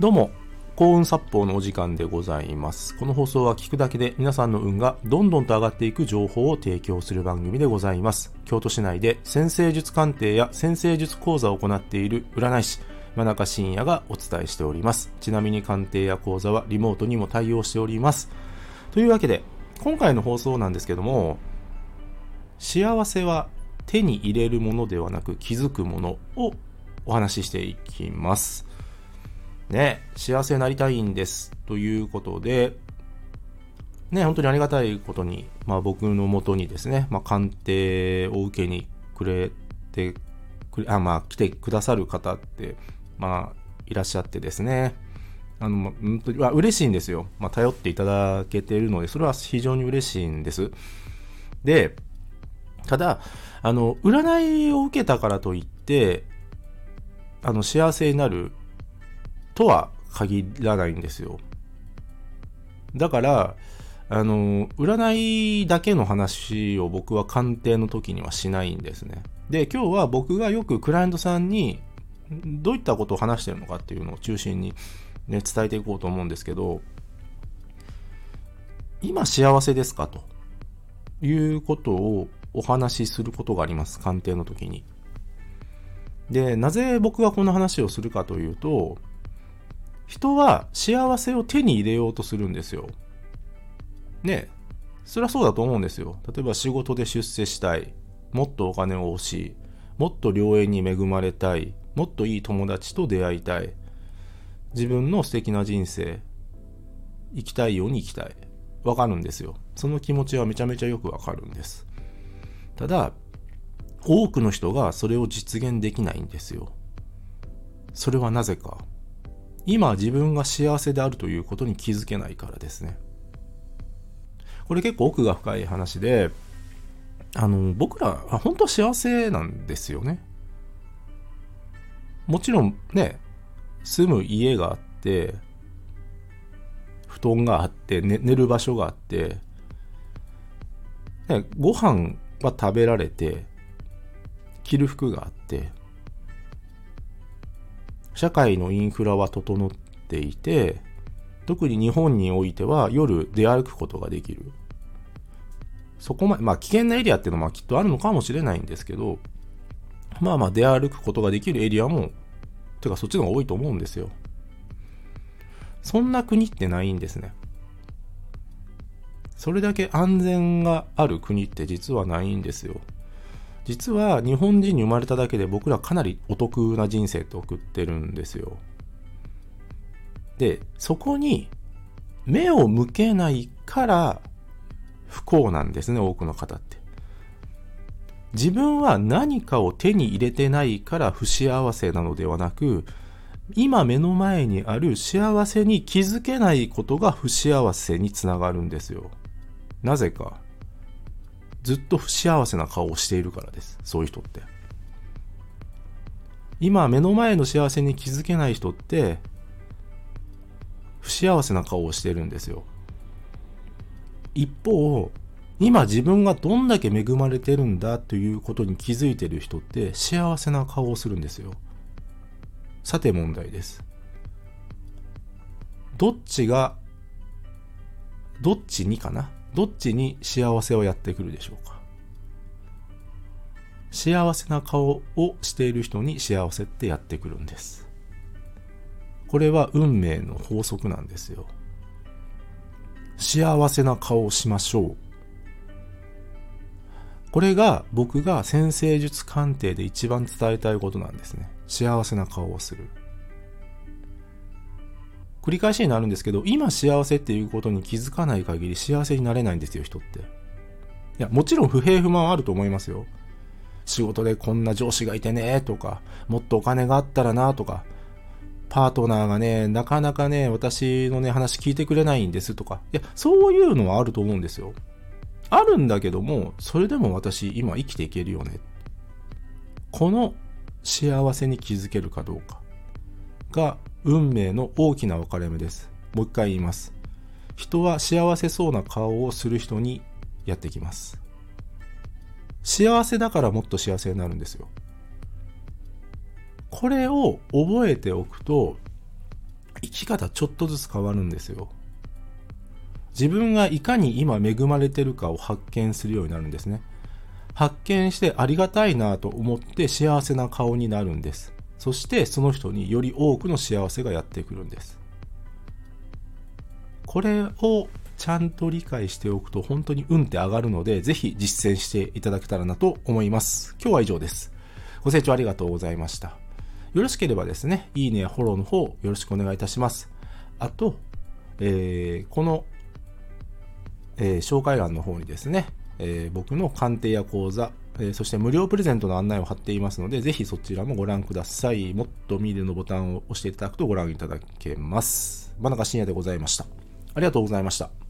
どうも、幸運殺法のお時間でございます。この放送は聞くだけで皆さんの運がどんどんと上がっていく情報を提供する番組でございます。京都市内で先生術鑑定や先生術講座を行っている占い師、真中信也がお伝えしております。ちなみに鑑定や講座はリモートにも対応しております。というわけで、今回の放送なんですけども、幸せは手に入れるものではなく気づくものをお話ししていきます。ね、幸せになりたいんです。ということで、ね、本当にありがたいことに、まあ僕のもとにですね、まあ鑑定を受けにくれてくれ、あ、まあ来てくださる方って、まあいらっしゃってですね、あの、まあ本当に、まあ嬉しいんですよ。まあ頼っていただけているので、それは非常に嬉しいんです。で、ただ、あの、占いを受けたからといって、あの、幸せになるとは限らないんですよ。だから、あの、占いだけの話を僕は鑑定の時にはしないんですね。で、今日は僕がよくクライアントさんにどういったことを話してるのかっていうのを中心にね、伝えていこうと思うんですけど、今幸せですか？ということをお話しすることがあります。鑑定の時に。で、なぜ僕がこの話をするかというと、人は幸せを手に入れようとするんですよ。ねそれはそうだと思うんですよ。例えば仕事で出世したい。もっとお金を欲しい。もっと良縁に恵まれたい。もっといい友達と出会いたい。自分の素敵な人生、生きたいように生きたい。わかるんですよ。その気持ちはめちゃめちゃよくわかるんです。ただ、多くの人がそれを実現できないんですよ。それはなぜか。今自分が幸せであるということに気づけないからですね。これ結構奥が深い話で、あの、僕ら、本当は幸せなんですよね。もちろんね、住む家があって、布団があって、ね、寝る場所があって、ね、ご飯は食べられて、着る服があって、社会のインフラは整っていて、特に日本においては夜出歩くことができる。そこまで、まあ危険なエリアっていうのはきっとあるのかもしれないんですけど、まあまあ出歩くことができるエリアも、てかそっちの方が多いと思うんですよ。そんな国ってないんですね。それだけ安全がある国って実はないんですよ。実は日本人に生まれただけで僕らかなりお得な人生って送ってるんですよ。で、そこに目を向けないから不幸なんですね、多くの方って。自分は何かを手に入れてないから不幸せなのではなく、今目の前にある幸せに気づけないことが不幸せにつながるんですよ。なぜか。ずっと不幸せな顔をしているからです。そういう人って。今目の前の幸せに気づけない人って、不幸せな顔をしてるんですよ。一方、今自分がどんだけ恵まれてるんだということに気づいてる人って幸せな顔をするんですよ。さて問題です。どっちが、どっちにかな？どっちに幸せをやってくるでしょうか？幸せな顔をしている人に幸せってやってくるんです。これは運命の法則なんですよ。幸せな顔をしましょう。これが僕が先生術鑑定で一番伝えたいことなんですね。幸せな顔をする。繰り返しになるんですけど、今幸せっていうことに気づかない限り幸せになれないんですよ、人って。いや、もちろん不平不満はあると思いますよ。仕事でこんな上司がいてね、とか、もっとお金があったらな、とか、パートナーがね、なかなかね、私のね、話聞いてくれないんですとか。いや、そういうのはあると思うんですよ。あるんだけども、それでも私今生きていけるよね。この幸せに気づけるかどうかが運命の大きな分かれ目です。もう一回言います。人は幸せそうな顔をする人にやってきます。幸せだからもっと幸せになるんですよ。これを覚えておくと、生き方ちょっとずつ変わるんですよ。自分がいかに今恵まれてるかを発見するようになるんですね。発見してありがたいなと思って幸せな顔になるんです。そしてその人により多くの幸せがやってくるんです。これをちゃんと理解しておくと本当に運って上がるので、ぜひ実践していただけたらなと思います。今日は以上です。ご清聴ありがとうございました。よろしければですね、いいねやフォローの方よろしくお願いいたします。あと、えー、この、えー、紹介欄の方にですね、えー、僕の鑑定や講座、えそして無料プレゼントの案内を貼っていますので、ぜひそちらもご覧ください。もっと見るのボタンを押していただくとご覧いただけます。真中深也でございました。ありがとうございました。